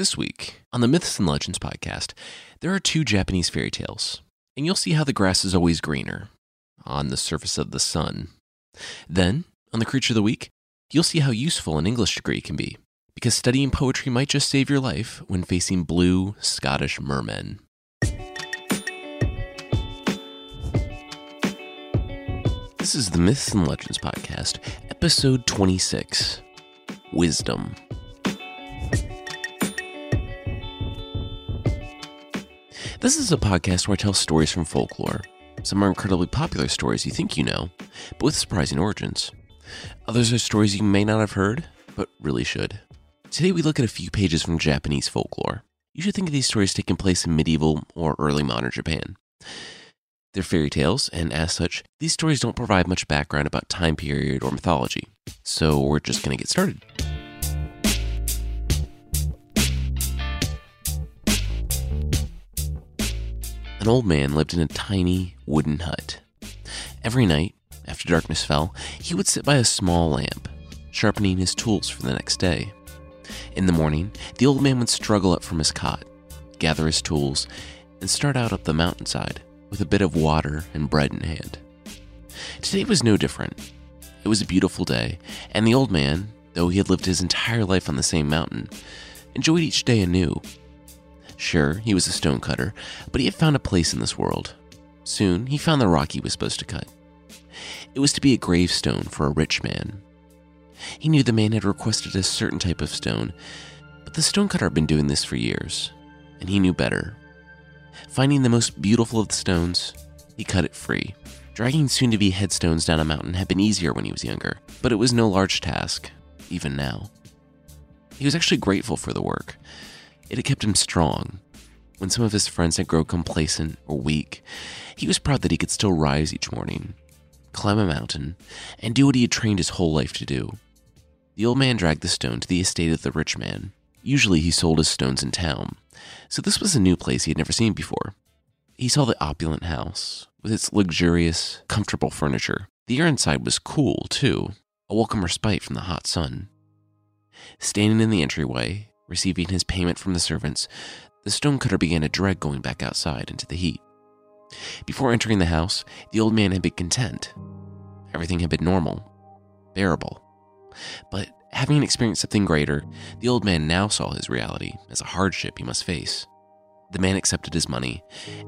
This week, on the Myths and Legends podcast, there are two Japanese fairy tales, and you'll see how the grass is always greener on the surface of the sun. Then, on the Creature of the Week, you'll see how useful an English degree can be, because studying poetry might just save your life when facing blue Scottish mermen. This is the Myths and Legends podcast, episode 26 Wisdom. This is a podcast where I tell stories from folklore. Some are incredibly popular stories you think you know, but with surprising origins. Others are stories you may not have heard, but really should. Today we look at a few pages from Japanese folklore. You should think of these stories taking place in medieval or early modern Japan. They're fairy tales, and as such, these stories don't provide much background about time period or mythology. So we're just going to get started. An old man lived in a tiny wooden hut. Every night, after darkness fell, he would sit by a small lamp, sharpening his tools for the next day. In the morning, the old man would struggle up from his cot, gather his tools, and start out up the mountainside with a bit of water and bread in hand. Today was no different. It was a beautiful day, and the old man, though he had lived his entire life on the same mountain, enjoyed each day anew Sure, he was a stonecutter, but he had found a place in this world. Soon, he found the rock he was supposed to cut. It was to be a gravestone for a rich man. He knew the man had requested a certain type of stone, but the stonecutter had been doing this for years, and he knew better. Finding the most beautiful of the stones, he cut it free. Dragging soon to be headstones down a mountain had been easier when he was younger, but it was no large task, even now. He was actually grateful for the work, it had kept him strong. When some of his friends had grown complacent or weak, he was proud that he could still rise each morning, climb a mountain, and do what he had trained his whole life to do. The old man dragged the stone to the estate of the rich man. Usually he sold his stones in town, so this was a new place he had never seen before. He saw the opulent house, with its luxurious, comfortable furniture. The air inside was cool, too, a welcome respite from the hot sun. Standing in the entryway, Receiving his payment from the servants, the stonecutter began to dread going back outside into the heat. Before entering the house, the old man had been content. Everything had been normal, bearable. But having experienced something greater, the old man now saw his reality as a hardship he must face. The man accepted his money,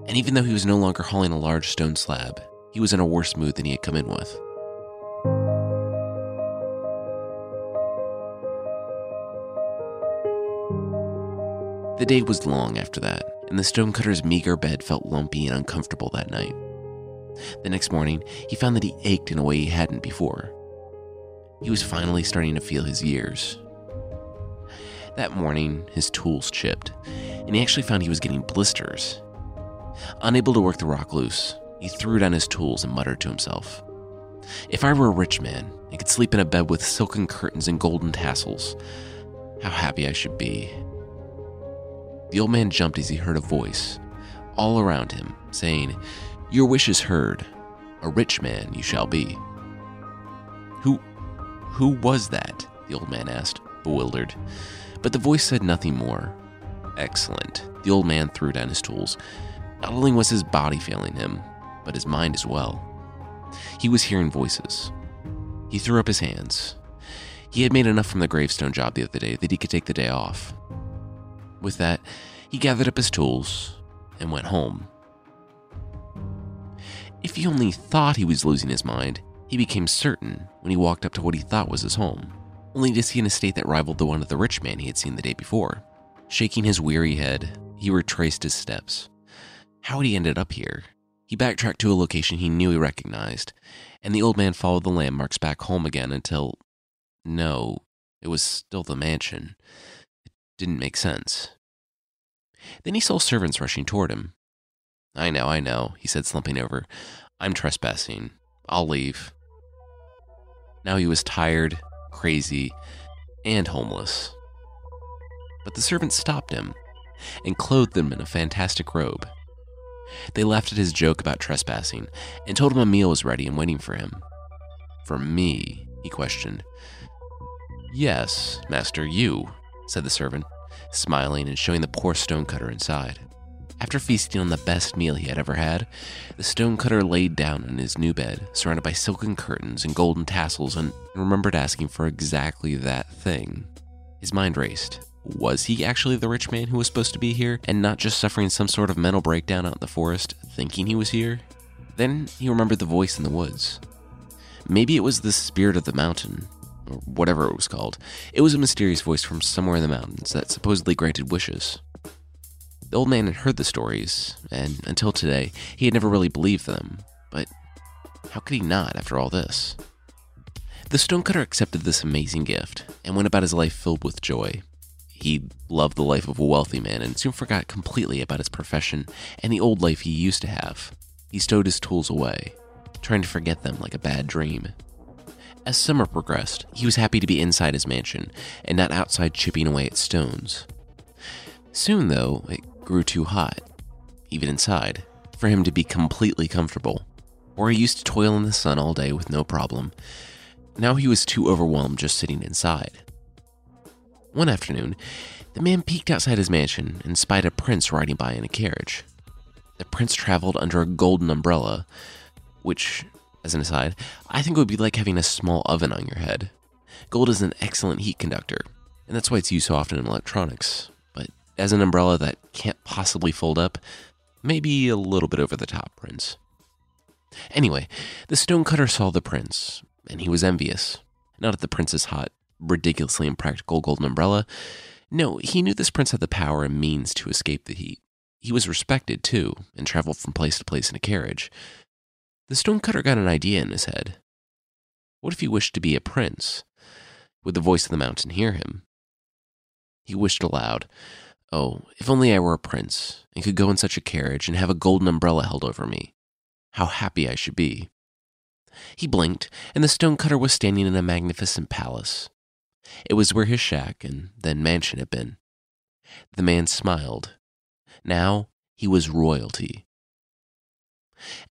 and even though he was no longer hauling a large stone slab, he was in a worse mood than he had come in with. The day was long after that, and the stonecutter's meager bed felt lumpy and uncomfortable that night. The next morning, he found that he ached in a way he hadn't before. He was finally starting to feel his years. That morning, his tools chipped, and he actually found he was getting blisters. Unable to work the rock loose, he threw down his tools and muttered to himself If I were a rich man and could sleep in a bed with silken curtains and golden tassels, how happy I should be. The old man jumped as he heard a voice all around him saying, Your wish is heard. A rich man you shall be. Who who was that? The old man asked, bewildered. But the voice said nothing more. Excellent. The old man threw down his tools. Not only was his body failing him, but his mind as well. He was hearing voices. He threw up his hands. He had made enough from the gravestone job the other day that he could take the day off. With that, he gathered up his tools and went home. If he only thought he was losing his mind, he became certain when he walked up to what he thought was his home, only to see an estate that rivaled the one of the rich man he had seen the day before. Shaking his weary head, he retraced his steps. How had he ended up here? He backtracked to a location he knew he recognized, and the old man followed the landmarks back home again until. No, it was still the mansion didn't make sense. Then he saw servants rushing toward him. I know, I know, he said, slumping over. I'm trespassing. I'll leave. Now he was tired, crazy, and homeless. But the servants stopped him and clothed him in a fantastic robe. They laughed at his joke about trespassing and told him a meal was ready and waiting for him. For me, he questioned. Yes, master, you, said the servant. smiling and showing the poor stonecutter inside. After feasting on the best meal he had ever had, the stonecutter laid down in his new bed, surrounded by silken curtains and golden tassels, and remembered asking for exactly that thing. His mind raced. Was he actually the rich man who was supposed to be here, and not just suffering some sort of mental breakdown out in the forest, thinking he was here? Then he remembered the voice in the woods. Maybe it was the spirit of the mountain, or whatever it was called. It was a mysterious voice from somewhere in the mountains that supposedly granted wishes. The old man had heard the stories, and until today, he had never really believed them. But how could he not after all this? The stonecutter accepted this amazing gift and went about his life filled with joy. He loved the life of a wealthy man and soon forgot completely about his profession and the old life he used to have. He stowed his tools away, trying to forget them like a bad dream. As summer progressed, he was happy to be inside his mansion and not outside chipping away at stones. Soon, though, it grew too hot, even inside, for him to be completely comfortable. Or he used to toil in the sun all day with no problem. Now he was too overwhelmed just sitting inside. One afternoon, the man peeked outside his mansion and spied a prince riding by in a carriage. The prince traveled under a golden umbrella, which, as an aside, I think it would be like having a small oven on your head. Gold is an excellent heat conductor, and that's why it's used so often in electronics But as an umbrella that can't possibly fold up, maybe a little bit over the top, Prince. Anyway, the stonecutter saw the prince, and he was envious. Not at the prince's hot, ridiculously impractical golden umbrella. No, he knew this prince had the power and means to escape the heat. He was respected, too, and traveled from place to place in a carriage. The stonecutter got an idea in his head. What if he wished to be a prince? Would the voice of the mountain hear him? He wished aloud, Oh, if only I were a prince and could go in such a carriage and have a golden umbrella held over me. How happy I should be. He blinked, and the stonecutter was standing in a magnificent palace. It was where his shack and then mansion had been. The man smiled. Now he was royalty.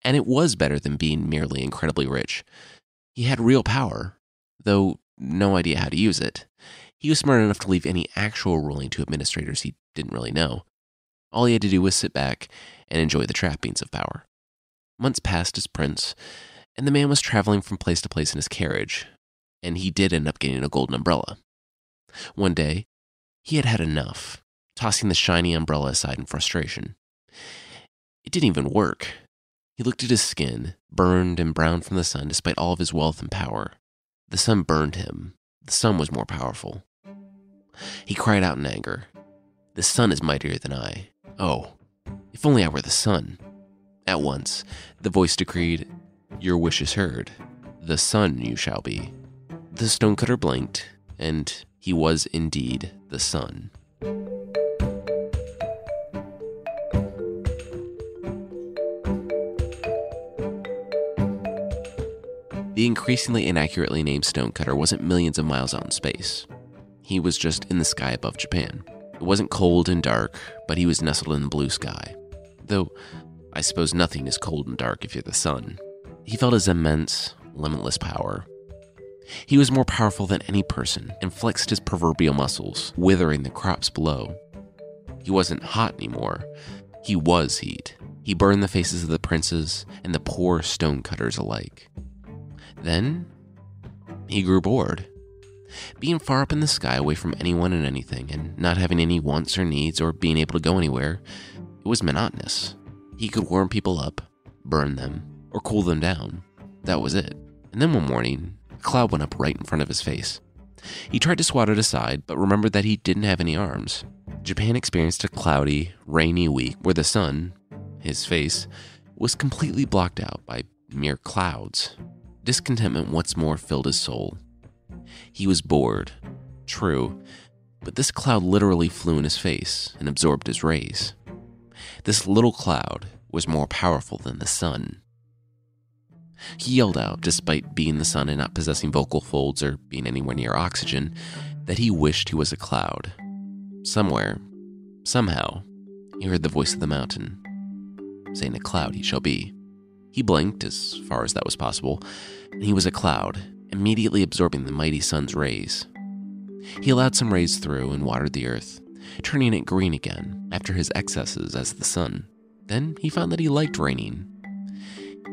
And it was better than being merely incredibly rich. He had real power, though no idea how to use it. He was smart enough to leave any actual ruling to administrators he didn't really know. All he had to do was sit back and enjoy the trappings of power. Months passed as prince, and the man was traveling from place to place in his carriage, and he did end up getting a golden umbrella. One day, he had had enough, tossing the shiny umbrella aside in frustration. It didn't even work. He looked at his skin, burned and brown from the sun despite all of his wealth and power. The sun burned him. The sun was more powerful. He cried out in anger. The sun is mightier than I. Oh, if only I were the sun. At once, the voice decreed, Your wish is heard. The sun you shall be. The stonecutter blinked, and he was indeed the sun. Increasingly inaccurately named Stonecutter wasn't millions of miles out in space. He was just in the sky above Japan. It wasn't cold and dark, but he was nestled in the blue sky. Though, I suppose nothing is cold and dark if you're the sun. He felt his immense, limitless power. He was more powerful than any person and flexed his proverbial muscles, withering the crops below. He wasn't hot anymore. He was heat. He burned the faces of the princes and the poor stonecutters alike. Then, he grew bored. Being far up in the sky away from anyone and anything, and not having any wants or needs or being able to go anywhere, it was monotonous. He could warm people up, burn them, or cool them down. That was it. And then one morning, a cloud went up right in front of his face. He tried to swat it aside, but remembered that he didn't have any arms. Japan experienced a cloudy, rainy week where the sun, his face, was completely blocked out by mere clouds. Discontentment once more filled his soul. He was bored, true, but this cloud literally flew in his face and absorbed his rays. This little cloud was more powerful than the sun. He yelled out, despite being the sun and not possessing vocal folds or being anywhere near oxygen, that he wished he was a cloud. Somewhere, somehow, he heard the voice of the mountain, saying, A cloud he shall be. He blinked as far as that was possible, and he was a cloud, immediately absorbing the mighty sun's rays. He allowed some rays through and watered the earth, turning it green again after his excesses as the sun. Then he found that he liked raining.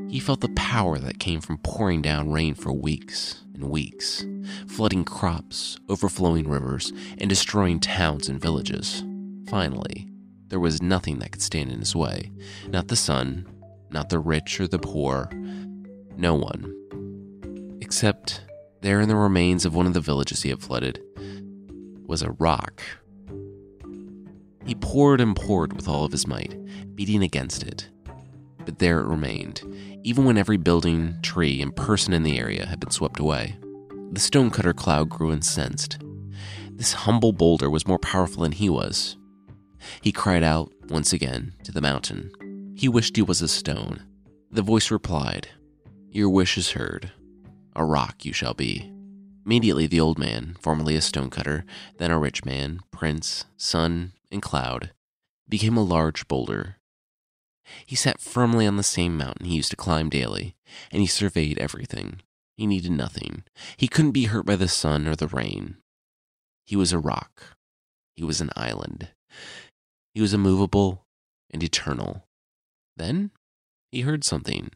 He felt the power that came from pouring down rain for weeks and weeks, flooding crops, overflowing rivers, and destroying towns and villages. Finally, there was nothing that could stand in his way not the sun, not the rich or the poor, no one. Except there in the remains of one of the villages he had flooded was a rock. He poured and poured with all of his might, beating against it. But there it remained, even when every building, tree, and person in the area had been swept away. The stonecutter cloud grew incensed. This humble boulder was more powerful than he was. He cried out, once again, to the mountain. He wished he was a stone. The voice replied, Your wish is heard. A rock you shall be. Immediately, the old man, formerly a stonecutter, then a rich man, prince, sun, and cloud, became a large boulder. He sat firmly on the same mountain he used to climb daily, and he surveyed everything. He needed nothing. He couldn't be hurt by the sun or the rain. He was a rock. He was an island. He was immovable and eternal. Then he heard something.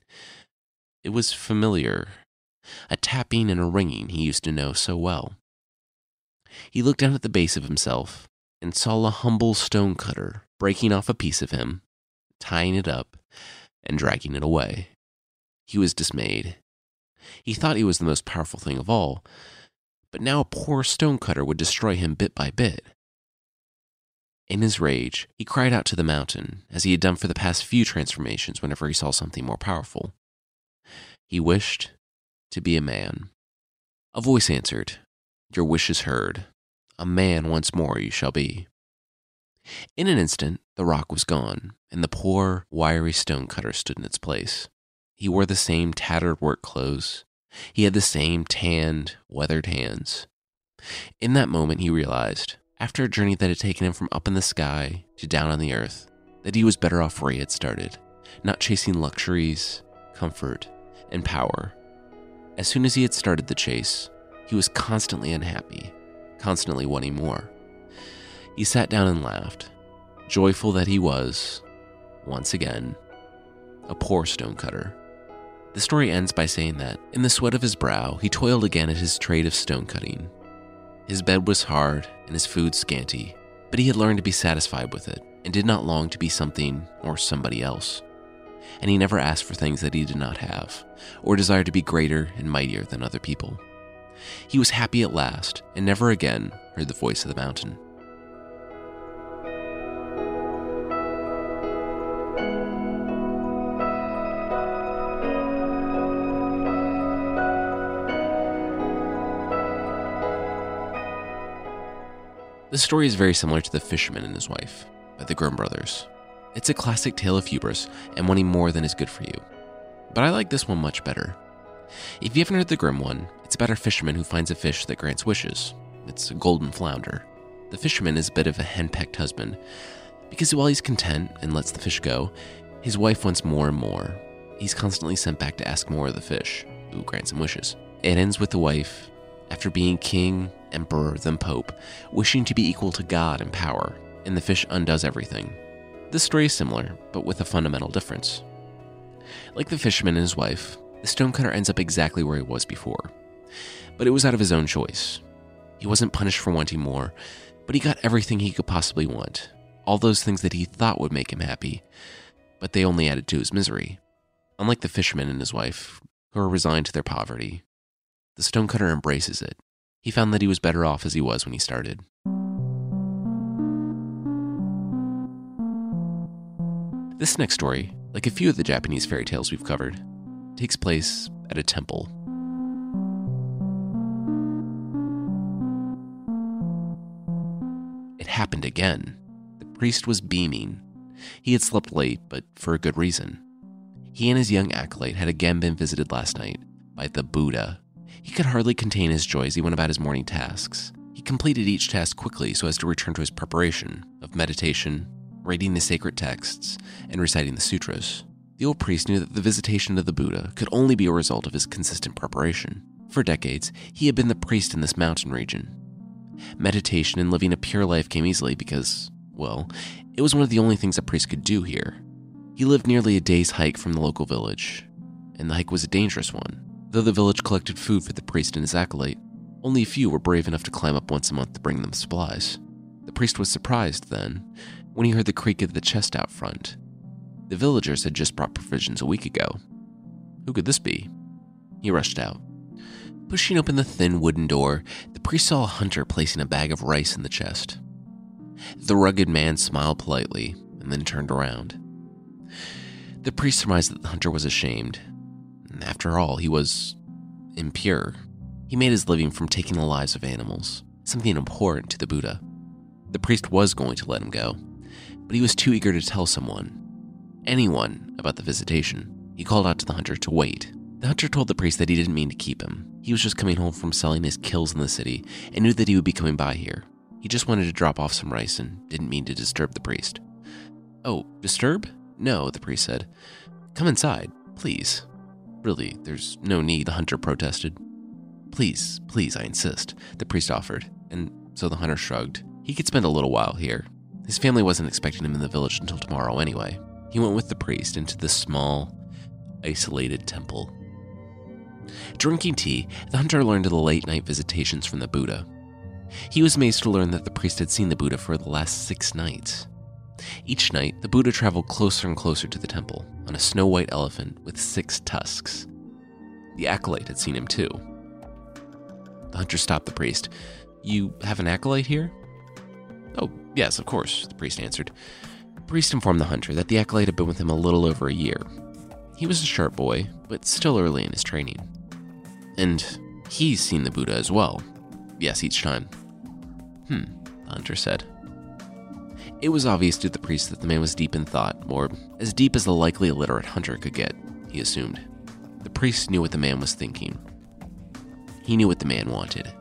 It was familiar, a tapping and a ringing he used to know so well. He looked down at the base of himself and saw a humble stone cutter breaking off a piece of him, tying it up, and dragging it away. He was dismayed. He thought he was the most powerful thing of all, but now a poor stonecutter would destroy him bit by bit. In his rage, he cried out to the mountain, as he had done for the past few transformations whenever he saw something more powerful. He wished to be a man. A voice answered, Your wish is heard. A man once more you shall be. In an instant, the rock was gone, and the poor, wiry stonecutter stood in its place. He wore the same tattered work clothes. He had the same tanned, weathered hands. In that moment, he realized after a journey that had taken him from up in the sky to down on the earth, that he was better off where he had started, not chasing luxuries, comfort, and power. As soon as he had started the chase, he was constantly unhappy, constantly wanting more. He sat down and laughed, joyful that he was, once again, a poor stonecutter. The story ends by saying that, in the sweat of his brow, he toiled again at his trade of stone cutting, his bed was hard and his food scanty, but he had learned to be satisfied with it and did not long to be something or somebody else. And he never asked for things that he did not have, or desired to be greater and mightier than other people. He was happy at last, and never again heard the voice of the mountain. This story is very similar to The Fisherman and His Wife by the Grimm brothers. It's a classic tale of hubris and wanting more than is good for you. But I like this one much better. If you haven't heard the Grimm one, it's about a fisherman who finds a fish that grants wishes. It's a golden flounder. The fisherman is a bit of a henpecked husband, because while he's content and lets the fish go, his wife wants more and more. He's constantly sent back to ask more of the fish, who grants him wishes. It ends with the wife, after being king emperor, then pope, wishing to be equal to God in power, and the fish undoes everything. This story is similar, but with a fundamental difference. Like the fisherman and his wife, the stonecutter ends up exactly where he was before. But it was out of his own choice. He wasn't punished for wanting more, but he got everything he could possibly want. All those things that he thought would make him happy, but they only added to his misery. Unlike the fisherman and his wife, who are resigned to their poverty, the stonecutter embraces it he found that he was better off as he was when he started. This next story, like a few of the Japanese fairy tales we've covered, takes place at a temple. It happened again. The priest was beaming. He had slept late, but for a good reason. He and his young acolyte had again been visited last night by the Buddha, he could hardly contain his joy as he went about his morning tasks. He completed each task quickly so as to return to his preparation of meditation, reading the sacred texts, and reciting the sutras. The old priest knew that the visitation of the Buddha could only be a result of his consistent preparation. For decades, he had been the priest in this mountain region. Meditation and living a pure life came easily because, well, it was one of the only things a priest could do here. He lived nearly a day's hike from the local village, and the hike was a dangerous one. Though the village collected food for the priest and his acolyte, only a few were brave enough to climb up once a month to bring them supplies. The priest was surprised then when he heard the creak of the chest out front. The villagers had just brought provisions a week ago. Who could this be? He rushed out. Pushing open the thin wooden door, the priest saw a hunter placing a bag of rice in the chest. The rugged man smiled politely and then turned around. The priest surmised that the hunter was ashamed. After all, he was impure. He made his living from taking the lives of animals, something important to the Buddha. The priest was going to let him go, but he was too eager to tell someone, anyone, about the visitation. He called out to the hunter to wait. The hunter told the priest that he didn't mean to keep him. He was just coming home from selling his kills in the city and knew that he would be coming by here. He just wanted to drop off some rice and didn't mean to disturb the priest. Oh, disturb? No, the priest said. Come inside, please. Really, there's no need, the hunter protested. Please, please, I insist, the priest offered, and so the hunter shrugged. He could spend a little while here. His family wasn't expecting him in the village until tomorrow anyway. He went with the priest into the small, isolated temple. Drinking tea, the hunter learned of the late night visitations from the Buddha. He was amazed to learn that the priest had seen the Buddha for the last six nights. Each night, the Buddha traveled closer and closer to the temple on a snow white elephant with six tusks. The acolyte had seen him too. The hunter stopped the priest. You have an acolyte here? Yes, of course, the priest answered. The priest informed the hunter that the acolyte had been with him a little over a year. He was a sharp boy, but still early in his training. And he's seen the Buddha as well. Yes, each time. Hmm, the hunter said. It was obvious to the priest that the man was deep in thought, or as deep as the likely illiterate hunter could get, he assumed. The priest knew what the man was thinking. He knew what the man wanted.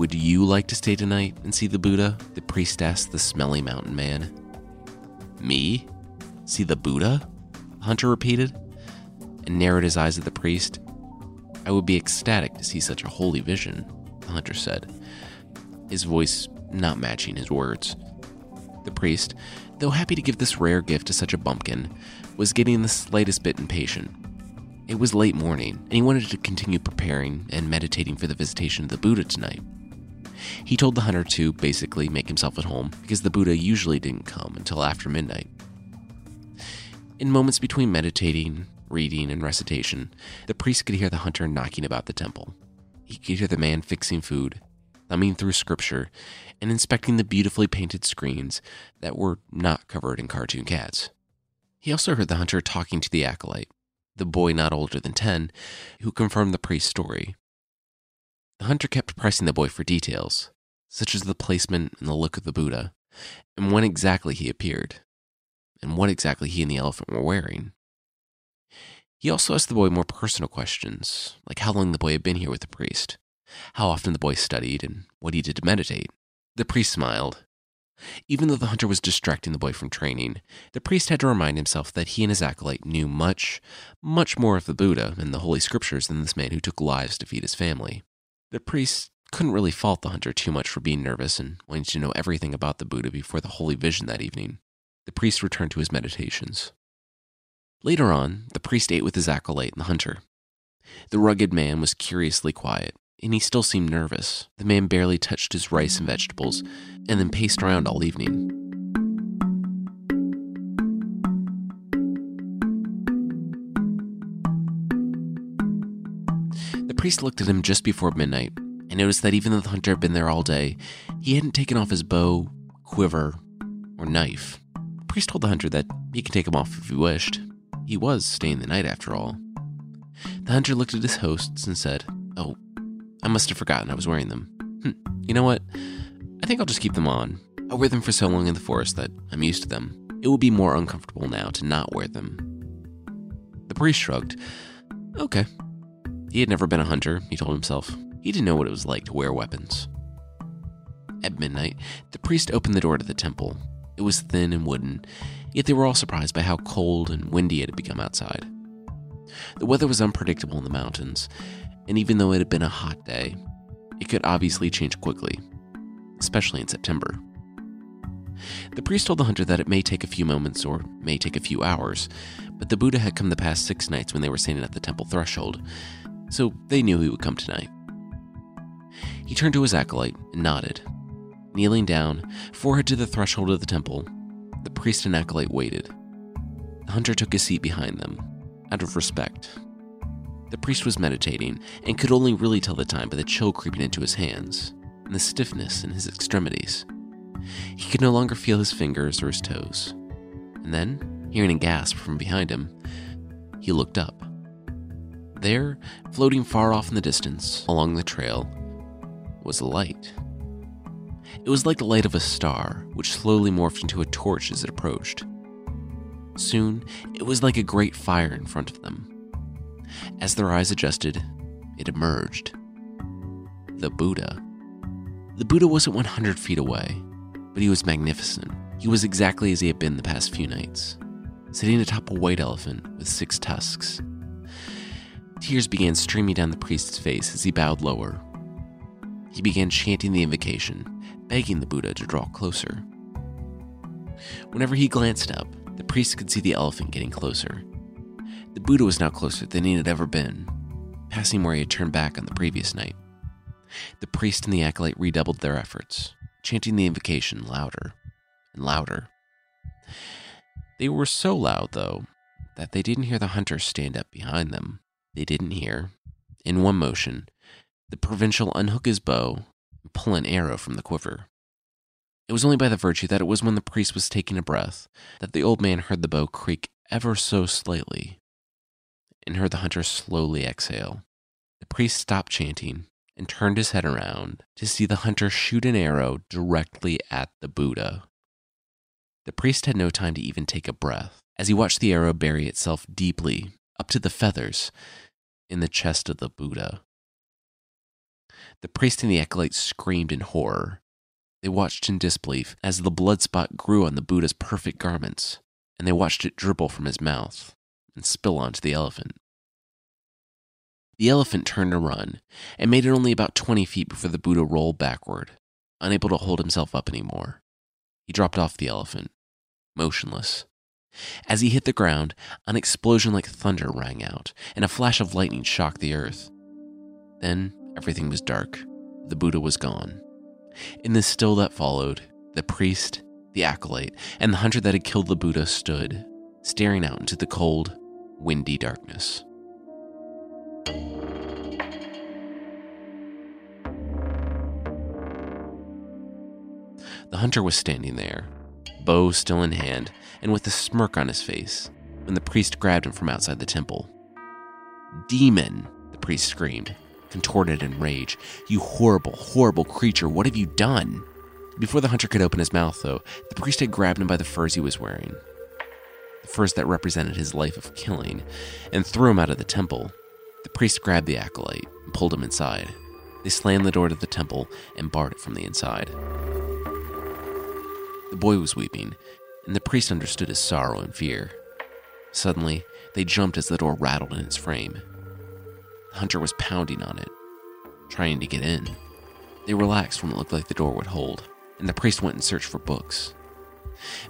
Would you like to stay tonight and see the Buddha? The priest asked the smelly mountain man. Me? See the Buddha? Hunter repeated, and narrowed his eyes at the priest. I would be ecstatic to see such a holy vision, the hunter said, his voice not matching his words. The priest, though happy to give this rare gift to such a bumpkin, was getting the slightest bit impatient. It was late morning, and he wanted to continue preparing and meditating for the visitation of the Buddha tonight. He told the hunter to basically make himself at home because the Buddha usually didn't come until after midnight. In moments between meditating, reading, and recitation, the priest could hear the hunter knocking about the temple. He could hear the man fixing food, thumbing through scripture, and inspecting the beautifully painted screens that were not covered in cartoon cats. He also heard the hunter talking to the acolyte, the boy not older than 10, who confirmed the priest's story the hunter kept pressing the boy for details, such as the placement and the look of the Buddha, and when exactly he appeared, and what exactly he and the elephant were wearing. He also asked the boy more personal questions, like how long the boy had been here with the priest, how often the boy studied, and what he did to meditate. The priest smiled. Even though the hunter was distracting the boy from training, the priest had to remind himself that he and his acolyte knew much, much more of the Buddha and the Holy Scriptures than this man who took lives to feed his family. The priest couldn't really fault the hunter too much for being nervous and wanting to know everything about the Buddha before the holy vision that evening. The priest returned to his meditations. Later on, the priest ate with his acolyte and the hunter. The rugged man was curiously quiet, and he still seemed nervous. The man barely touched his rice and vegetables, and then paced around all evening. Priest looked at him just before midnight and noticed that even though the hunter had been there all day, he hadn't taken off his bow, quiver, or knife. The priest told the hunter that he could take them off if he wished. He was staying the night after all. The hunter looked at his hosts and said, Oh, I must have forgotten I was wearing them. Hm, you know what? I think I'll just keep them on. I wear them for so long in the forest that I'm used to them. It will be more uncomfortable now to not wear them. The priest shrugged. Okay, he had never been a hunter, he told himself. He didn't know what it was like to wear weapons. At midnight, the priest opened the door to the temple. It was thin and wooden, yet they were all surprised by how cold and windy it had become outside. The weather was unpredictable in the mountains, and even though it had been a hot day, it could obviously change quickly, especially in September. The priest told the hunter that it may take a few moments or may take a few hours, but the Buddha had come the past six nights when they were standing at the temple threshold, so they knew he would come tonight. He turned to his acolyte and nodded. Kneeling down, forehead to the threshold of the temple, the priest and acolyte waited. The hunter took a seat behind them, out of respect. The priest was meditating and could only really tell the time by the chill creeping into his hands and the stiffness in his extremities. He could no longer feel his fingers or his toes. And then, hearing a gasp from behind him, he looked up. There, floating far off in the distance along the trail, was a light. It was like the light of a star, which slowly morphed into a torch as it approached. Soon, it was like a great fire in front of them. As their eyes adjusted, it emerged. The Buddha. The Buddha wasn't 100 feet away, but he was magnificent. He was exactly as he had been the past few nights, sitting atop a white elephant with six tusks. Tears began streaming down the priest's face as he bowed lower. He began chanting the invocation, begging the Buddha to draw closer. Whenever he glanced up, the priest could see the elephant getting closer. The Buddha was now closer than he had ever been, passing where he had turned back on the previous night. The priest and the acolyte redoubled their efforts, chanting the invocation louder and louder. They were so loud, though, that they didn't hear the hunter stand up behind them. They didn't hear, in one motion, the provincial unhook his bow and pull an arrow from the quiver. It was only by the virtue that it was when the priest was taking a breath that the old man heard the bow creak ever so slightly and heard the hunter slowly exhale. The priest stopped chanting and turned his head around to see the hunter shoot an arrow directly at the Buddha. The priest had no time to even take a breath as he watched the arrow bury itself deeply, up to the feathers, in the chest of the Buddha. The priest and the acolyte screamed in horror. They watched in disbelief as the blood spot grew on the Buddha's perfect garments, and they watched it dribble from his mouth and spill onto the elephant. The elephant turned to run and made it only about 20 feet before the Buddha rolled backward, unable to hold himself up anymore. He dropped off the elephant, motionless. As he hit the ground, an explosion like thunder rang out, and a flash of lightning shocked the earth. Then everything was dark. The Buddha was gone. In the still that followed, the priest, the acolyte, and the hunter that had killed the Buddha stood, staring out into the cold, windy darkness. The hunter was standing there, bow still in hand, and with a smirk on his face, when the priest grabbed him from outside the temple. Demon, the priest screamed, contorted in rage. You horrible, horrible creature, what have you done? Before the hunter could open his mouth, though, the priest had grabbed him by the furs he was wearing. The furs that represented his life of killing, and threw him out of the temple. The priest grabbed the acolyte and pulled him inside. They slammed the door to the temple and barred it from the inside. The boy was weeping, and the priest understood his sorrow and fear. Suddenly, they jumped as the door rattled in its frame. The hunter was pounding on it, trying to get in. They relaxed when it looked like the door would hold, and the priest went in search for books.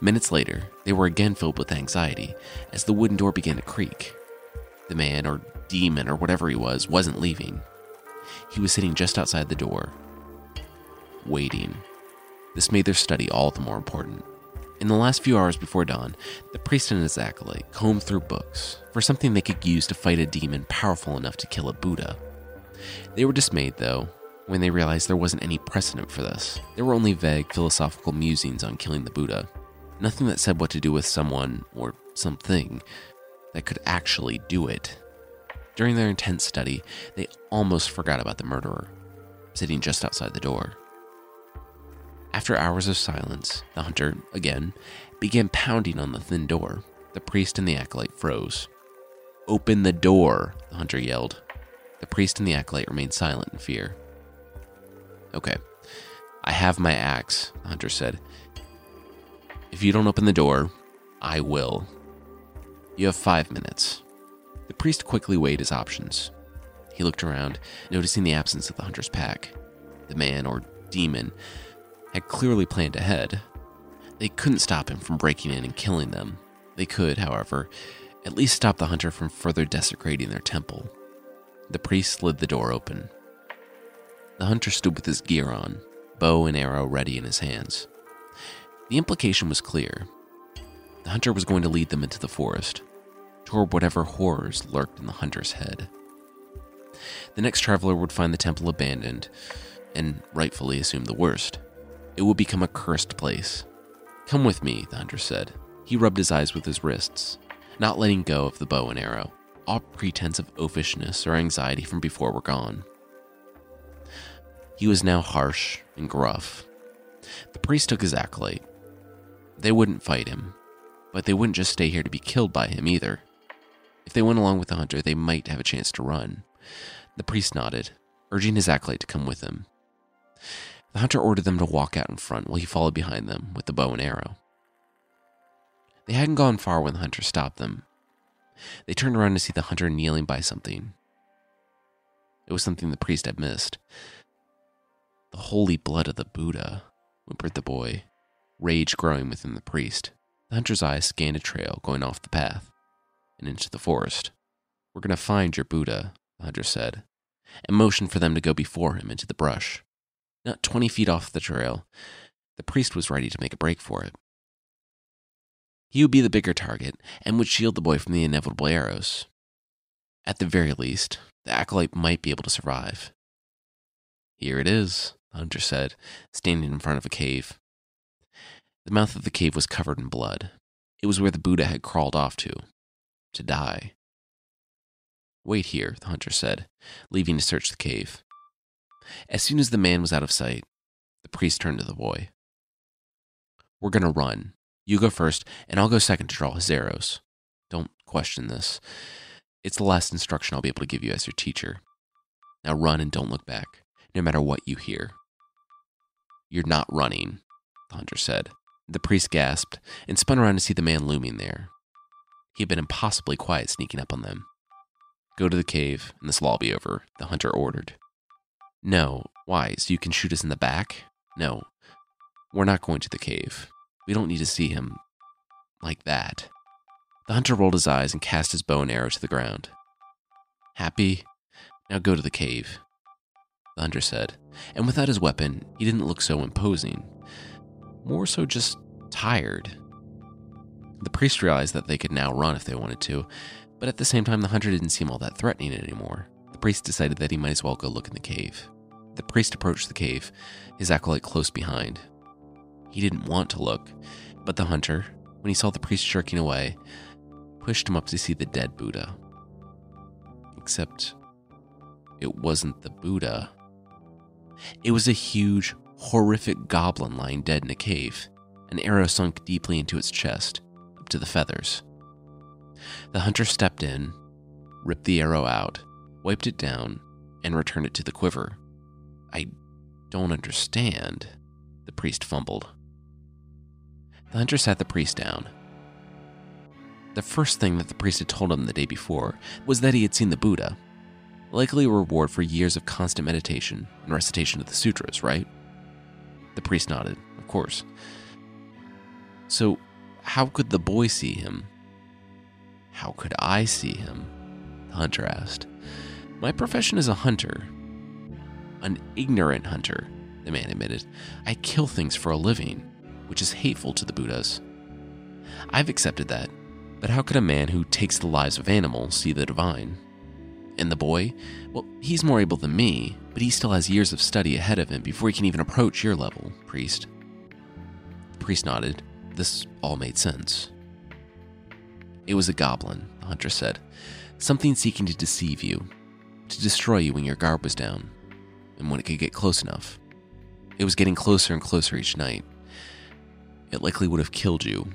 Minutes later, they were again filled with anxiety as the wooden door began to creak. The man, or demon, or whatever he was, wasn't leaving. He was sitting just outside the door, waiting. This made their study all the more important. In the last few hours before dawn, the priest and his acolyte combed through books for something they could use to fight a demon powerful enough to kill a Buddha. They were dismayed, though, when they realized there wasn't any precedent for this. There were only vague philosophical musings on killing the Buddha, nothing that said what to do with someone or something that could actually do it. During their intense study, they almost forgot about the murderer, sitting just outside the door. After hours of silence, the hunter, again, began pounding on the thin door. The priest and the acolyte froze. Open the door, the hunter yelled. The priest and the acolyte remained silent in fear. Okay, I have my axe, the hunter said. If you don't open the door, I will. You have five minutes. The priest quickly weighed his options. He looked around, noticing the absence of the hunter's pack. the man or demon, had clearly planned ahead. They couldn't stop him from breaking in and killing them. They could, however, at least stop the hunter from further desecrating their temple. The priest slid the door open. The hunter stood with his gear on, bow and arrow ready in his hands. The implication was clear. The hunter was going to lead them into the forest, toward whatever horrors lurked in the hunter's head. The next traveler would find the temple abandoned and rightfully assume the worst. It would become a cursed place. Come with me, the hunter said. He rubbed his eyes with his wrists, not letting go of the bow and arrow. All pretense of oafishness or anxiety from before were gone. He was now harsh and gruff. The priest took his acolyte. They wouldn't fight him, but they wouldn't just stay here to be killed by him either. If they went along with the hunter, they might have a chance to run. The priest nodded, urging his acolyte to come with him. The hunter ordered them to walk out in front while he followed behind them with the bow and arrow. They hadn't gone far when the hunter stopped them. They turned around to see the hunter kneeling by something. It was something the priest had missed. The holy blood of the Buddha, whimpered the boy, rage growing within the priest. The hunter's eyes scanned a trail going off the path and into the forest. We're going to find your Buddha, the hunter said, and motioned for them to go before him into the brush. Not 20 feet off the trail, the priest was ready to make a break for it. He would be the bigger target and would shield the boy from the inevitable arrows. At the very least, the acolyte might be able to survive. Here it is, the hunter said, standing in front of a cave. The mouth of the cave was covered in blood. It was where the Buddha had crawled off to, to die. Wait here, the hunter said, leaving to search the cave. As soon as the man was out of sight, the priest turned to the boy. We're going to run. You go first, and I'll go second to draw his arrows. Don't question this. It's the last instruction I'll be able to give you as your teacher. Now run and don't look back, no matter what you hear. You're not running, the hunter said. The priest gasped and spun around to see the man looming there. He had been impossibly quiet sneaking up on them. Go to the cave, and this will all be over, the hunter ordered. No, why? So you can shoot us in the back? No, we're not going to the cave. We don't need to see him like that. The hunter rolled his eyes and cast his bow and arrow to the ground. Happy? Now go to the cave, the hunter said, and without his weapon, he didn't look so imposing. More so just tired. The priest realized that they could now run if they wanted to, but at the same time, the hunter didn't seem all that threatening anymore. Priest decided that he might as well go look in the cave. The priest approached the cave, his acolyte close behind. He didn't want to look, but the hunter, when he saw the priest jerking away, pushed him up to see the dead Buddha. Except it wasn't the Buddha. It was a huge, horrific goblin lying dead in a cave, an arrow sunk deeply into its chest, up to the feathers. The hunter stepped in, ripped the arrow out, wiped it down, and returned it to the quiver. I don't understand, the priest fumbled. The hunter sat the priest down. The first thing that the priest had told him the day before was that he had seen the Buddha. Likely a reward for years of constant meditation and recitation of the sutras, right? The priest nodded, of course. So, how could the boy see him? How could I see him? The hunter asked. My profession is a hunter. An ignorant hunter, the man admitted. I kill things for a living, which is hateful to the Buddhas. I've accepted that, but how could a man who takes the lives of animals see the divine? And the boy? Well, he's more able than me, but he still has years of study ahead of him before he can even approach your level, priest. The priest nodded. This all made sense. It was a goblin, the hunter said. Something seeking to deceive you, to destroy you when your guard was down, and when it could get close enough. It was getting closer and closer each night. It likely would have killed you,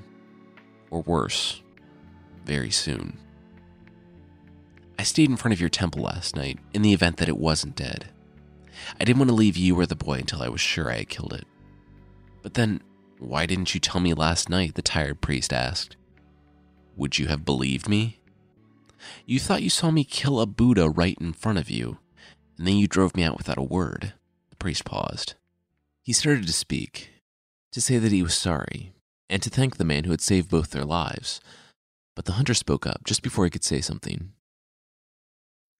or worse, very soon. I stayed in front of your temple last night in the event that it wasn't dead. I didn't want to leave you or the boy until I was sure I had killed it. But then, why didn't you tell me last night? The tired priest asked. Would you have believed me? You thought you saw me kill a Buddha right in front of you, and then you drove me out without a word, the priest paused. He started to speak, to say that he was sorry, and to thank the man who had saved both their lives. But the hunter spoke up just before he could say something.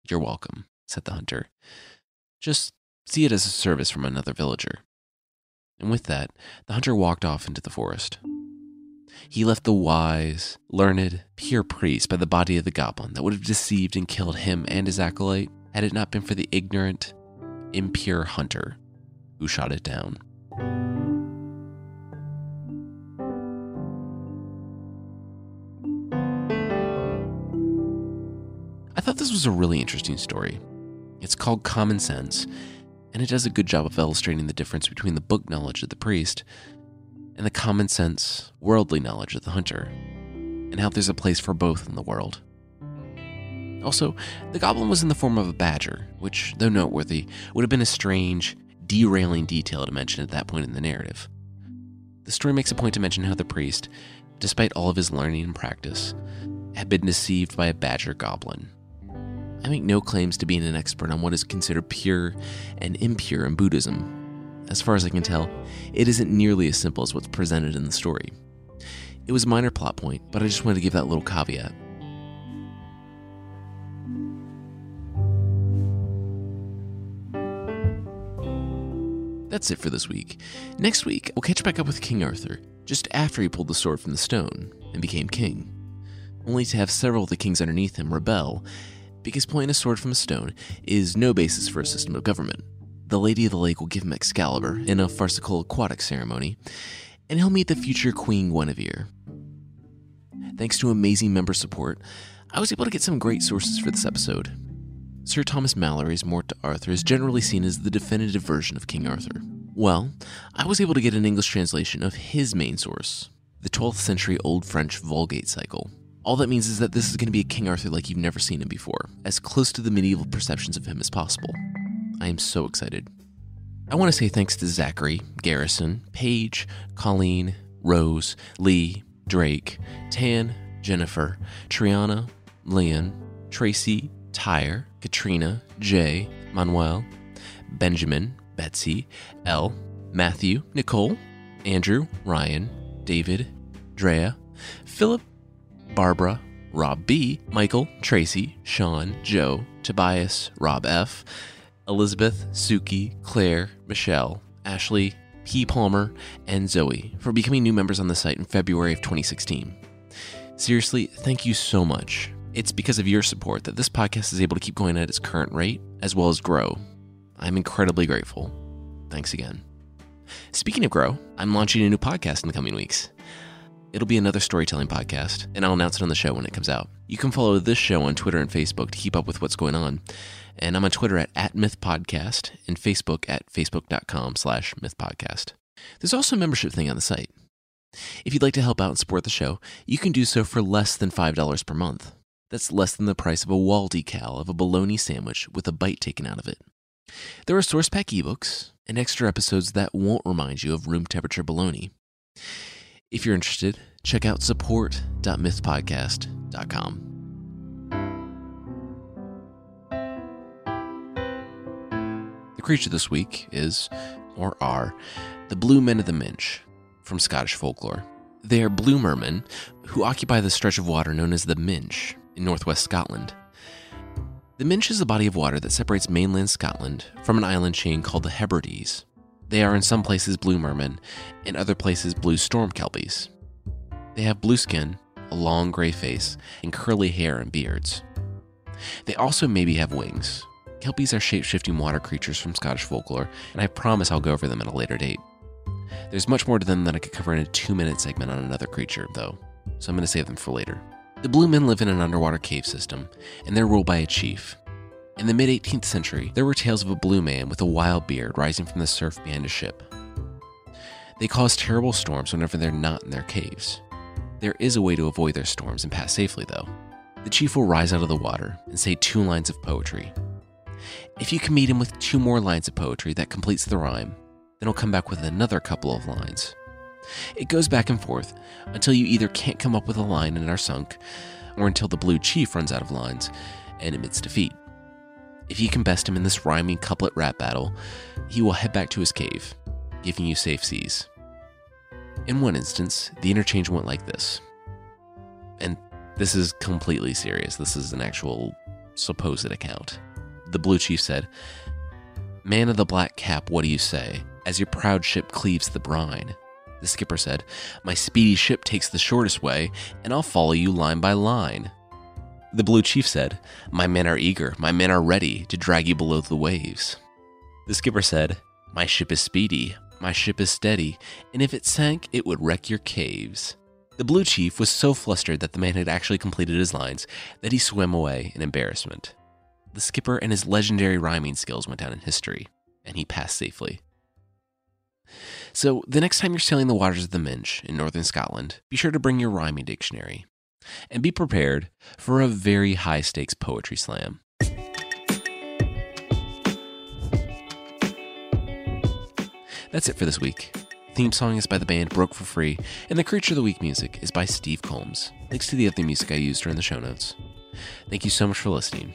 You're welcome, said the hunter. Just see it as a service from another villager. And with that, the hunter walked off into the forest. He left the wise, learned, pure priest by the body of the goblin that would have deceived and killed him and his acolyte had it not been for the ignorant, impure hunter who shot it down. I thought this was a really interesting story. It's called Common Sense, and it does a good job of illustrating the difference between the book knowledge of the priest and the common sense, worldly knowledge of the hunter, and how there's a place for both in the world. Also, the goblin was in the form of a badger, which, though noteworthy, would have been a strange, derailing detail to mention at that point in the narrative. The story makes a point to mention how the priest, despite all of his learning and practice, had been deceived by a badger goblin. I make no claims to being an expert on what is considered pure and impure in Buddhism, as far as I can tell, it isn't nearly as simple as what's presented in the story. It was a minor plot point, but I just wanted to give that little caveat. That's it for this week. Next week, we'll catch back up with King Arthur, just after he pulled the sword from the stone and became king, only to have several of the kings underneath him rebel, because pulling a sword from a stone is no basis for a system of government the Lady of the Lake will give him Excalibur in a farcical aquatic ceremony, and he'll meet the future Queen Guinevere. Thanks to amazing member support, I was able to get some great sources for this episode. Sir Thomas Malory's Morte d'Arthur is generally seen as the definitive version of King Arthur. Well, I was able to get an English translation of his main source, the 12th century Old French Vulgate cycle. All that means is that this is going to be a King Arthur like you've never seen him before, as close to the medieval perceptions of him as possible. I am so excited. I want to say thanks to Zachary, Garrison, Paige, Colleen, Rose, Lee, Drake, Tan, Jennifer, Triana, Leon, Tracy, Tyre, Katrina, Jay, Manuel, Benjamin, Betsy, L, Matthew, Nicole, Andrew, Ryan, David, Drea, Philip, Barbara, Rob B, Michael, Tracy, Sean, Joe, Tobias, Rob F, Elizabeth, Suki, Claire, Michelle, Ashley, P. Palmer, and Zoe for becoming new members on the site in February of 2016. Seriously, thank you so much. It's because of your support that this podcast is able to keep going at its current rate, as well as grow. I'm incredibly grateful. Thanks again. Speaking of grow, I'm launching a new podcast in the coming weeks. It'll be another storytelling podcast, and I'll announce it on the show when it comes out. You can follow this show on Twitter and Facebook to keep up with what's going on. And I'm on Twitter at, at MythPodcast and Facebook at facebook.com slash MythPodcast. There's also a membership thing on the site. If you'd like to help out and support the show, you can do so for less than $5 per month. That's less than the price of a wall decal of a bologna sandwich with a bite taken out of it. There are source pack ebooks and extra episodes that won't remind you of room temperature bologna. If you're interested, check out support.mythpodcast.com. creature this week is, or are, the Blue Men of the Minch from Scottish folklore. They are blue mermen who occupy the stretch of water known as the Minch in northwest Scotland. The Minch is a body of water that separates mainland Scotland from an island chain called the Hebrides. They are in some places blue mermen, in other places blue storm kelpies. They have blue skin, a long gray face, and curly hair and beards. They also maybe have wings, Kelpies are shape shifting water creatures from Scottish folklore, and I promise I'll go over them at a later date. There's much more to them than I could cover in a two minute segment on another creature, though, so I'm going to save them for later. The Blue Men live in an underwater cave system, and they're ruled by a chief. In the mid 18th century, there were tales of a blue man with a wild beard rising from the surf behind a ship. They cause terrible storms whenever they're not in their caves. There is a way to avoid their storms and pass safely, though. The chief will rise out of the water and say two lines of poetry, if you can meet him with two more lines of poetry that completes the rhyme, then he'll come back with another couple of lines. It goes back and forth until you either can't come up with a line and are sunk, or until the blue chief runs out of lines and admits defeat. If you can best him in this rhyming couplet rap battle, he will head back to his cave, giving you safe seas. In one instance, the interchange went like this. And this is completely serious. This is an actual supposed account. The Blue Chief said, Man of the black cap, what do you say? As your proud ship cleaves the brine. The skipper said, My speedy ship takes the shortest way, and I'll follow you line by line. The Blue Chief said, My men are eager, my men are ready to drag you below the waves. The skipper said, My ship is speedy, my ship is steady, and if it sank, it would wreck your caves. The Blue Chief was so flustered that the man had actually completed his lines that he swam away in embarrassment. The skipper and his legendary rhyming skills went down in history, and he passed safely. So, the next time you're sailing the waters of the Minch in northern Scotland, be sure to bring your rhyming dictionary and be prepared for a very high stakes poetry slam. That's it for this week. Theme song is by the band Broke for Free, and the Creature of the Week music is by Steve Combs. Thanks to the other music I used during the show notes. Thank you so much for listening,